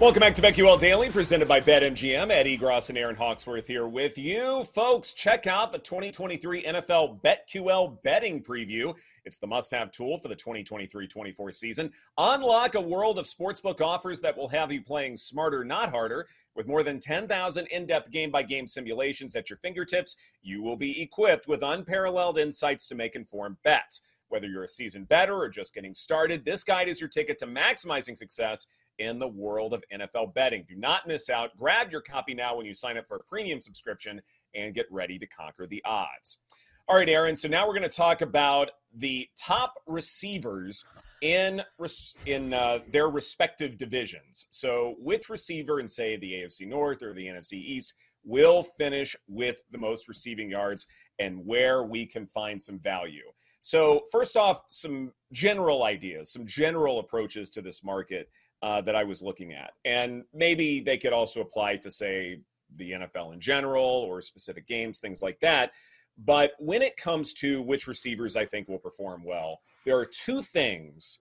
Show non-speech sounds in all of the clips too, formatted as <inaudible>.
Welcome back to BetQL Daily, presented by BetMGM. Ed Egros and Erin Hawksworth here with you. Folks, check out the 2023 NFL BetQL betting preview. It's the must have tool for the 2023 24 season. Unlock a world of sportsbook offers that will have you playing smarter, not harder. With more than 10,000 in depth game by game simulations at your fingertips, you will be equipped with unparalleled insights to make informed bets. Whether you're a seasoned bettor or just getting started, this guide is your ticket to maximizing success in the world of NFL betting. Do not miss out. Grab your copy now when you sign up for a premium subscription and get ready to conquer the odds. All right, Erin. So now we're going to talk about the top receivers in in uh, their respective divisions. So, which receiver in say the AFC North or the NFC East will finish with the most receiving yards, and where we can find some value. So, first off, some general ideas, some general approaches to this market uh, that I was looking at. And maybe they could also apply to, say, the NFL in general or specific games, things like that. But when it comes to which receivers I think will perform well, there are two things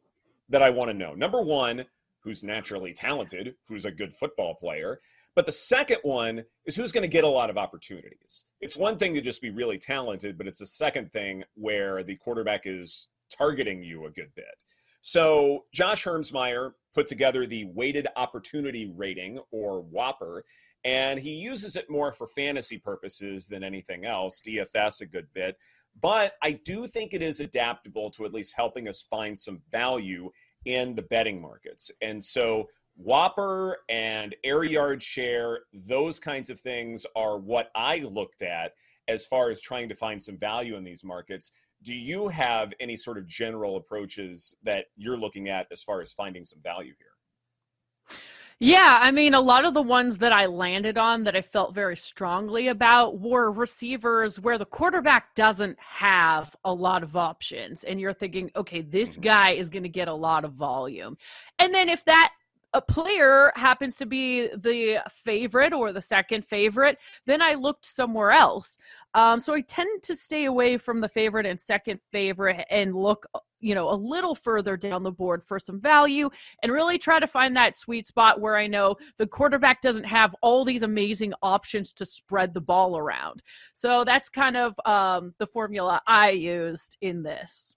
that I want to know. Number one, who's naturally talented, who's a good football player. But the second one is who's going to get a lot of opportunities. It's one thing to just be really talented, but it's a second thing where the quarterback is targeting you a good bit. So Josh Hermsmeyer put together the weighted opportunity rating or WOPR, and he uses it more for fantasy purposes than anything else, DFS a good bit. But I do think it is adaptable to at least helping us find some value in the betting markets. And so WOPR and air yard share, those kinds of things are what I looked at as far as trying to find some value in these markets do you have any sort of general approaches that you're looking at as far as finding some value here? Yeah, I mean, a lot of the ones that I landed on that I felt very strongly about were receivers where the quarterback doesn't have a lot of options. And you're thinking, okay, this mm-hmm. guy is going to get a lot of volume. And then if that a player happens to be the favorite or the second favorite, then I looked somewhere else. Um, so I tend to stay away from the favorite and second favorite and look, you know, a little further down the board for some value and really try to find that sweet spot where I know the quarterback doesn't have all these amazing options to spread the ball around. So that's kind of um, the formula I used in this.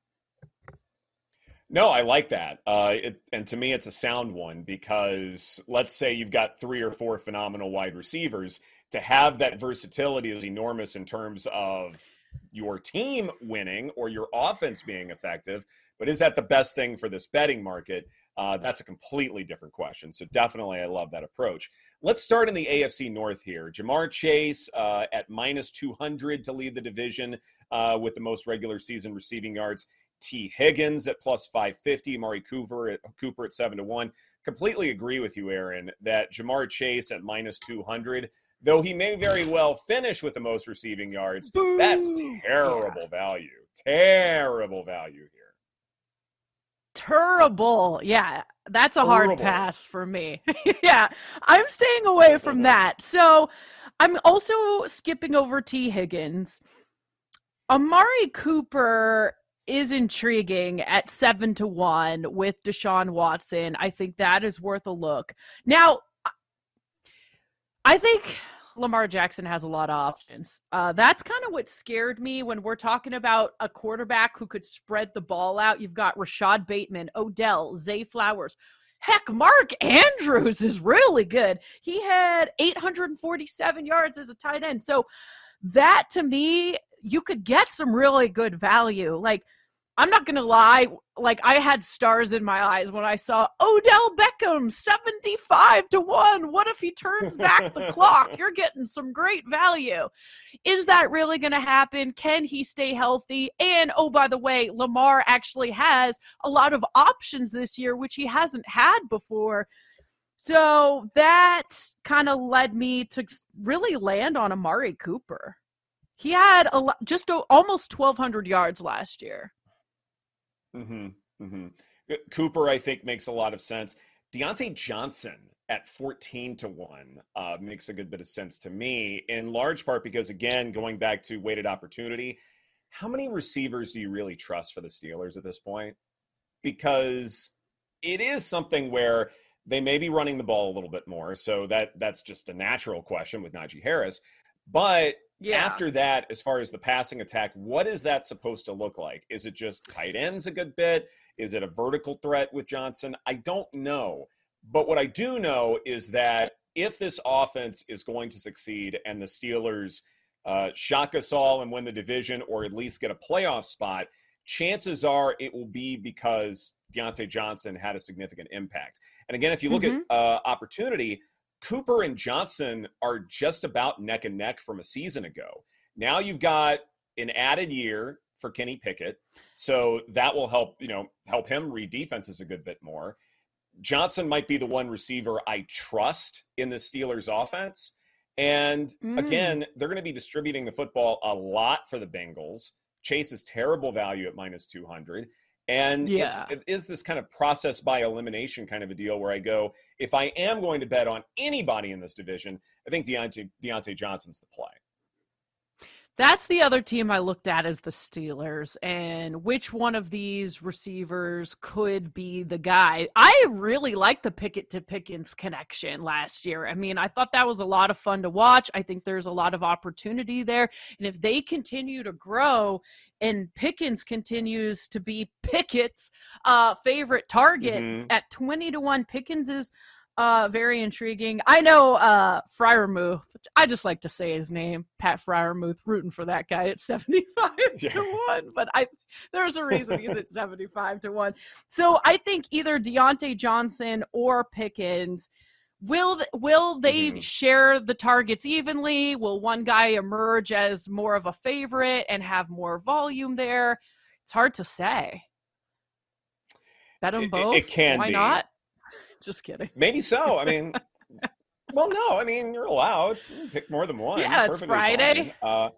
No, I like that. Uh, it, and to me, it's a sound one because let's say you've got three or four phenomenal wide receivers. To have that versatility is enormous in terms of your team winning or your offense being effective. But is that the best thing for this betting market? Uh, that's a completely different question. So definitely, I love that approach. Let's start in the AFC North here. Ja'Marr Chase uh, at minus 200 to lead the division uh, with the most regular season receiving yards. Tee Higgins at plus 550, Mari Cooper at Cooper at 7 to 1. Completely agree with you, Erin, that Ja'Marr Chase at minus 200, though he may very well finish with the most receiving yards, Boo! that's terrible yeah. value. Terrible value here. Terrible. Yeah, that's a Terrible. hard pass for me. <laughs> yeah, I'm staying away from that. So I'm also skipping over Tee Higgins. Amari Cooper is intriguing at seven to one with Deshaun Watson. I think that is worth a look. Now, I think Lamar Jackson has a lot of options. Uh, that's kind of what scared me when we're talking about a quarterback who could spread the ball out. You've got Rashod Bateman, Odell, Zay Flowers. Heck, Mark Andrews is really good. He had 847 yards as a tight end. So that to me, you could get some really good value. Like I'm not gonna lie, like I had stars in my eyes when I saw Odell Beckham 75 to 1. What if he turns back the <laughs> clock? You're getting some great value. Is that really gonna happen? Can he stay healthy? And oh, by the way, Lamar actually has a lot of options this year, which he hasn't had before. So that kind of led me to really land on Amari Cooper. He had a just almost 1,200 yards last year. Mm-hmm. Mm-hmm. Cooper, I think, makes a lot of sense. Diontae Johnson at 14 to 1 uh, makes a good bit of sense to me, in large part because, again, going back to weighted opportunity, how many receivers do you really trust for the Steelers at this point? Because it is something where They may be running the ball a little bit more, so that that's just a natural question with Najee Harris. But yeah. after that, as far as the passing attack, what is that supposed to look like? Is it just tight ends a good bit? Is it a vertical threat with Johnson? I don't know. But what I do know is that if this offense is going to succeed and the Steelers uh, shock us all and win the division or at least get a playoff spot, chances are it will be because Diontae Johnson had a significant impact. And again, if you look mm-hmm. at uh, opportunity, Cooper and Johnson are just about neck and neck from a season ago. Now you've got an added year for Kenny Pickett, so that will help you know help him read defenses a good bit more. Johnson might be the one receiver I trust in the Steelers offense. And mm. again, they're going to be distributing the football a lot for the Bengals. Chase is terrible value at minus 200. And yeah. it's, it is this kind of process by elimination kind of a deal where I go, if I am going to bet on anybody in this division, I think Diontae, Diontae Johnson's the play. That's the other team I looked at as the Steelers, and which one of these receivers could be the guy. I really liked the Pickett to Pickens connection last year. I mean, I thought that was a lot of fun to watch. I think there's a lot of opportunity there. And if they continue to grow and Pickens continues to be <laughs> Pickett's uh, favorite target mm-hmm. at 20 to 1, Pickens is uh, very intriguing. I know uh, Freiermuth. I just like to say his name, Pat Freiermuth. Rooting for that guy at <laughs> seventy-five yeah. to one, but I there's a reason he's at <laughs> seventy-five to one. So I think either Diontae Johnson or Pickens will will they mm-hmm. share the targets evenly? Will one guy emerge as more of a favorite and have more volume there? It's hard to say. Bet them both. It, it can Why be. not? Just kidding. Maybe so. I mean, <laughs> well, no. I mean, you're allowed. pick more than one. Yeah, it's Friday. Uh,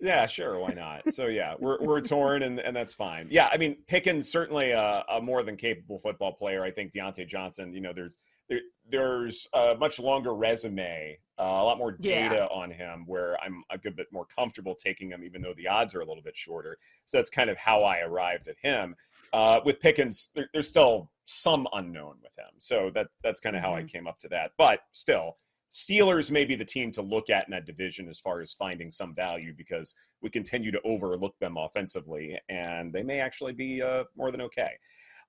yeah, sure. Why not? So yeah, we're we're torn, and and that's fine. Yeah, I mean, Pickens certainly a, a more than capable football player. I think Diontae Johnson. You know, there's there, there's a much longer resume, uh, a lot more data yeah. on him, where I'm a good bit more comfortable taking him, even though the odds are a little bit shorter. So that's kind of how I arrived at him. Uh, with Pickens, there, there's still some unknown with him. So that that's kind of how mm-hmm. I came up to that. But still, Steelers may be the team to look at in that division as far as finding some value because we continue to overlook them offensively, and they may actually be uh, more than okay.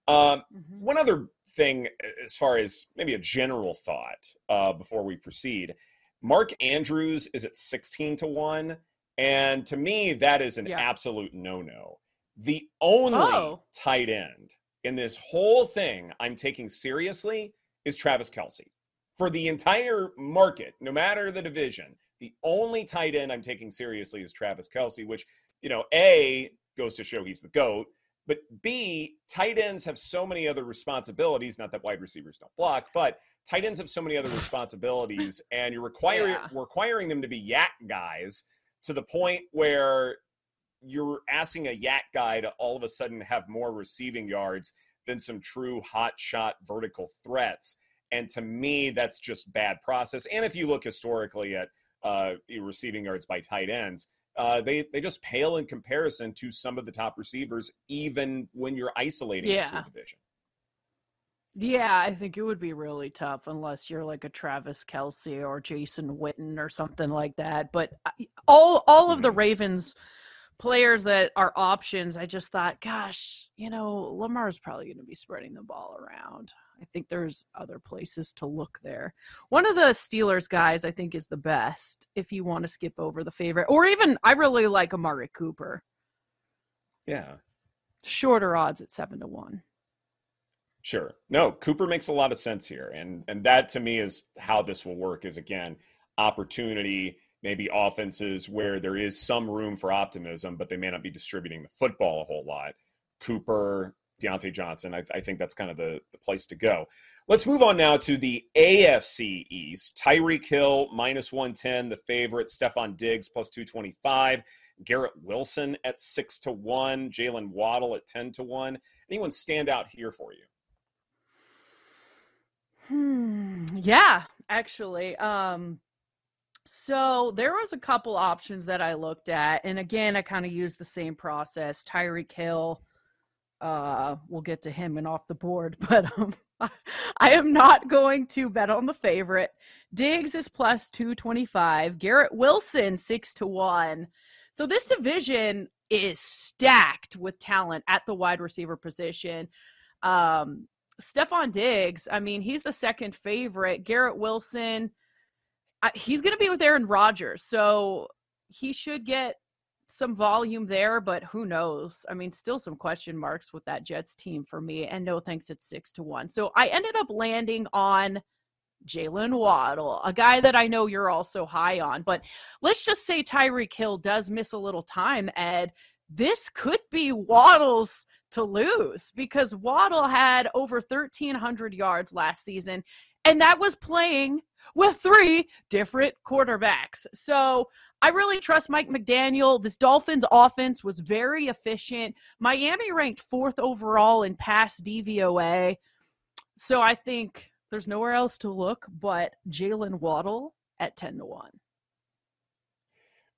Um, mm-hmm. One other thing, as far as maybe a general thought uh, before we proceed, Mark Andrews is at sixteen to one, and to me that is an yeah. absolute no-no. The only oh. tight end in this whole thing I'm taking seriously is Travis Kelce. For the entire market, no matter the division, the only tight end I'm taking seriously is Travis Kelce, which, you know, A, goes to show he's the GOAT, but B, tight ends have so many other responsibilities, not that wide receivers don't block, but tight ends have so many other responsibilities, <laughs> and you're requiring yeah. requiring them to be YAC guys to the point where you're asking a YAC guy to all of a sudden have more receiving yards than some true hot shot vertical threats. And to me, that's just bad process. And if you look historically at uh, receiving yards by tight ends, uh, they they just pale in comparison to some of the top receivers, even when you're isolating yeah. to a division. Yeah, I think it would be really tough unless you're like a Travis Kelce or Jason Witten or something like that. But all all of the mm-hmm. Ravens players that are options, I just thought, gosh, you know, Lamar's probably going to be spreading the ball around. I think there's other places to look there. One of the Steelers guys I think is the best if you want to skip over the favorite, or even I really like Amari Cooper. Yeah. Shorter odds at seven to one. Sure. No, Cooper makes a lot of sense here. And and that to me is how this will work is again, opportunity maybe offenses where there is some room for optimism, but they may not be distributing the football a whole lot. Cooper, Diontae Johnson, I, I think that's kind of the, the place to go. Let's move on now to the AFC East. Tyreek Hill, minus 110, the favorite. Stefon Diggs, plus 225. Garrett Wilson at 6 to 1. Jaylen Waddle at 10 to 1. Anyone stand out here for you? Hmm. Yeah, actually. Um, so there was a couple options that I looked at, and again, I kind of used the same process. Tyreek Hill, Uh, we'll get to him and off the board, <laughs> but um, I am not going to bet on the favorite. Diggs is plus 225. Garrett Wilson, 6 to 1. So this division is stacked with talent at the wide receiver position. Um, Stefon Diggs, I mean, he's the second favorite. Garrett Wilson, I, he's going to be with Aaron Rodgers. So he should get some volume there, but who knows? I mean, still some question marks with that Jets team for me. And no thanks, it's six to one. So I ended up landing on Jaylen Waddle, a guy that I know you're also high on. But let's just say Tyreek Hill does miss a little time, Ed. This could be Waddle's to lose because Waddle had over 1,300 yards last season, and that was playing with three different quarterbacks. So I really trust Mike McDaniel. This Dolphins offense was very efficient. Miami ranked fourth overall in pass DVOA. So I think there's nowhere else to look but Jaylen Waddle at 10 to 1.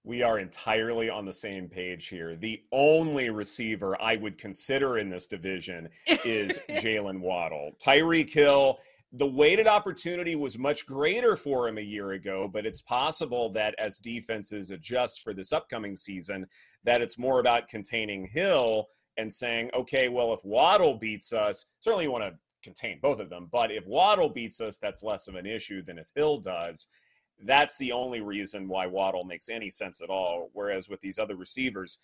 We are entirely on the same page here. The only receiver I would consider in this division is <laughs> Jaylen Waddle. Tyreek Hill the weighted opportunity was much greater for him a year ago, but it's possible that as defenses adjust for this upcoming season, that it's more about containing Hill and saying, okay, well, if Waddle beats us, certainly you want to contain both of them, but if Waddle beats us, that's less of an issue than if Hill does. That's the only reason why Waddle makes any sense at all. Whereas with these other receivers,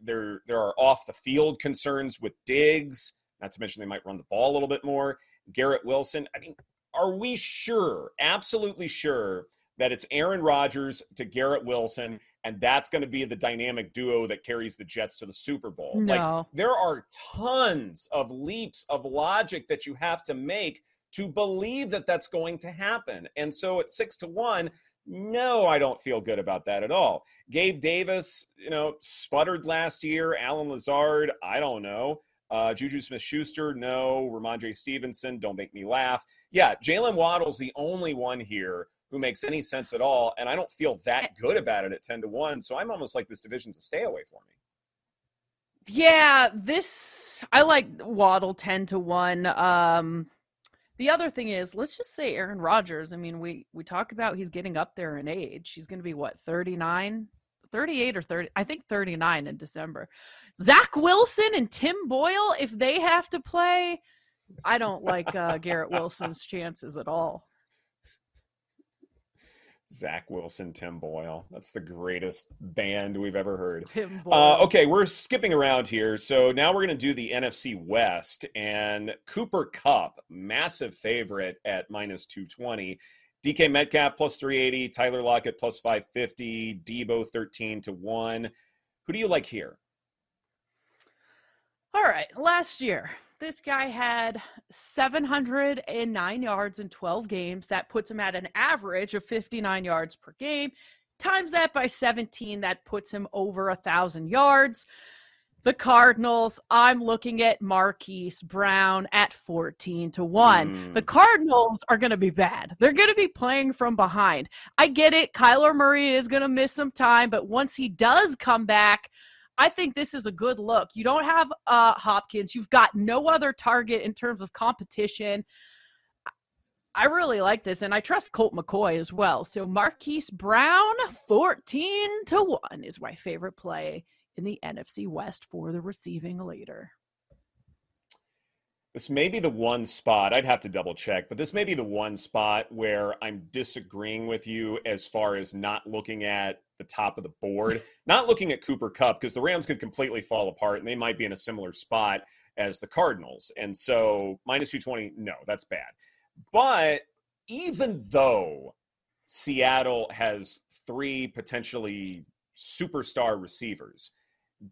there there are off the field concerns with Diggs. Not to mention they might run the ball a little bit more. Garrett Wilson. I mean, are we sure, absolutely sure, that it's Aaron Rodgers to Garrett Wilson, and that's going to be the dynamic duo that carries the Jets to the Super Bowl? No. Like, there are tons of leaps of logic that you have to make to believe that that's going to happen. And so at six to one, no, I don't feel good about that at all. Gabe Davis, you know, sputtered last year. Allen Lazard, I don't know. Uh, Juju Smith Schuster, no. Rhamondre Stevenson, don't make me laugh. Yeah, Jaylen Waddle's the only one here who makes any sense at all. And I don't feel that good about it at 10 to 1. So I'm almost like this division's a stay away for me. Yeah, this I like Waddle 10 to 1. Um the other thing is, let's just say Aaron Rodgers. I mean, we we talk about he's getting up there in age. He's going to be what, 39, 38 or 30, I think 39 in December. Zach Wilson and Tim Boyle, if they have to play, I don't like uh, Garrett Wilson's chances at all. Zach Wilson, Tim Boyle. That's the greatest band we've ever heard. Tim uh, Boyle. Uh, okay, we're skipping around here. So now we're going to do the NFC West and Cooper Kupp, massive favorite at minus 220. DK Metcalf plus 380, Tyler Lockett plus 550, Deebo 13 to 1. Who do you like here? All right, last year, this guy had 709 yards in 12 games. That puts him at an average of 59 yards per game. Times that by 17, that puts him over a thousand yards. The Cardinals, I'm looking at Marquise Brown at 14 to 1. Mm. The Cardinals are going to be bad. They're going to be playing from behind. I get it. Kyler Murray is going to miss some time, but once he does come back, I think this is a good look. You don't have uh, Hopkins. You've got no other target in terms of competition. I really like this, and I trust Colt McCoy as well. So Marquise Brown, 14 to 1 is my favorite play in the NFC West for the receiving leader. This may be the one spot, I'd have to double check, but this may be the one spot where I'm disagreeing with you as far as not looking at the top of the board, <laughs> not looking at Cooper Kupp, because the Rams could completely fall apart and they might be in a similar spot as the Cardinals. And so minus 220, no, that's bad. But even though Seattle has three potentially superstar receivers,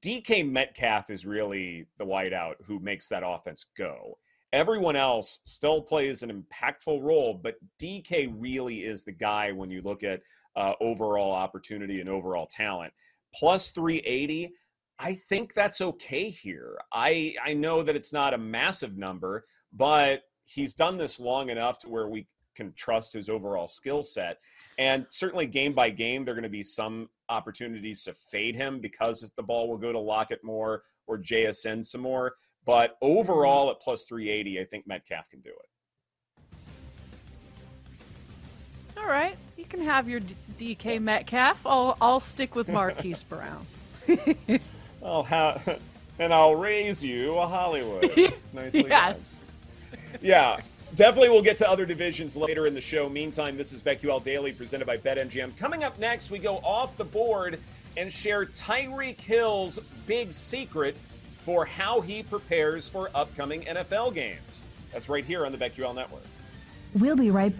DK Metcalf is really the wideout who makes that offense go. Everyone else still plays an impactful role, but DK really is the guy when you look at uh, overall opportunity and overall talent. Plus 380, I think that's okay here. I I know that it's not a massive number, but he's done this long enough to where we can trust his overall skill set. And certainly, game by game, there are going to be some opportunities to fade him because the ball will go to Lockett more or JSN some more. But overall, at plus 380, I think Metcalf can do it. All right, you can have your D- DK Metcalf. I'll I'll stick with Marquise <laughs> Brown. I'll have, <laughs> and I'll raise you a Hollywood. <laughs> Nicely yes. done. Yeah. Definitely we'll get to other divisions later in the show. Meantime, this is BetQL Daily presented by BetMGM. Coming up next, we go off the board and share Tyreek Hill's big secret for how he prepares for upcoming NFL games. That's right here on the BetQL Network. We'll be right back.